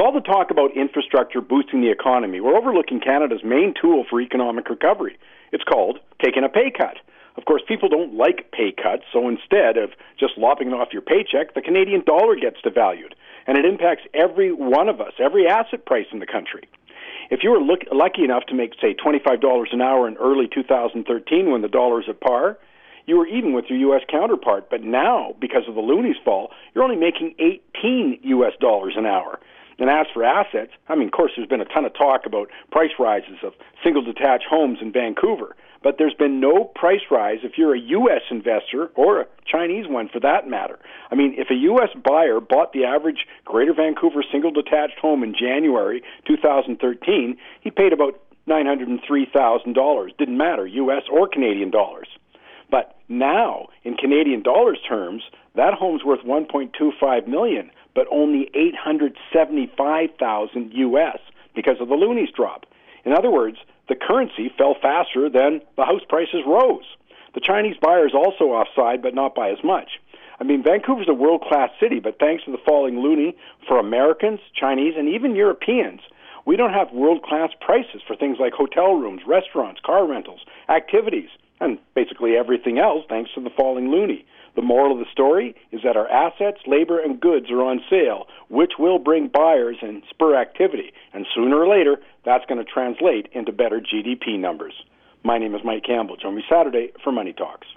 With all the talk about infrastructure boosting the economy, we're overlooking Canada's main tool for economic recovery. It's called taking a pay cut. Of course, people don't like pay cuts, so instead of just lopping off your paycheck, the Canadian dollar gets devalued, and it impacts every one of us, every asset price in the country. If you were look, lucky enough to make, say, $25 an hour in early 2013 when the dollar dollar's at par, you were even with your U.S. counterpart. But now, because of the loonies fall, you're only making 18 U.S. dollars an hour. And as for assets, I mean, of course, there's been a ton of talk about price rises of single detached homes in Vancouver, but there's been no price rise if you're a U.S. investor or a Chinese one for that matter. I mean, if a U.S. buyer bought the average Greater Vancouver single detached home in January 2013, he paid about $903,000. Didn't matter, U.S. or Canadian dollars. But now, in Canadian dollars terms, that home's worth 1.25 million but only 875,000 US because of the loonies drop. In other words, the currency fell faster than the house prices rose. The Chinese buyers also offside, but not by as much. I mean, Vancouver's a world class city, but thanks to the falling loonie for Americans, Chinese, and even Europeans, we don't have world class prices for things like hotel rooms, restaurants, car rentals, activities, basically everything else thanks to the falling loonie. The moral of the story is that our assets, labor, and goods are on sale, which will bring buyers and spur activity. And sooner or later, that's going to translate into better GDP numbers. My name is Mike Campbell. Join me Saturday for Money Talks.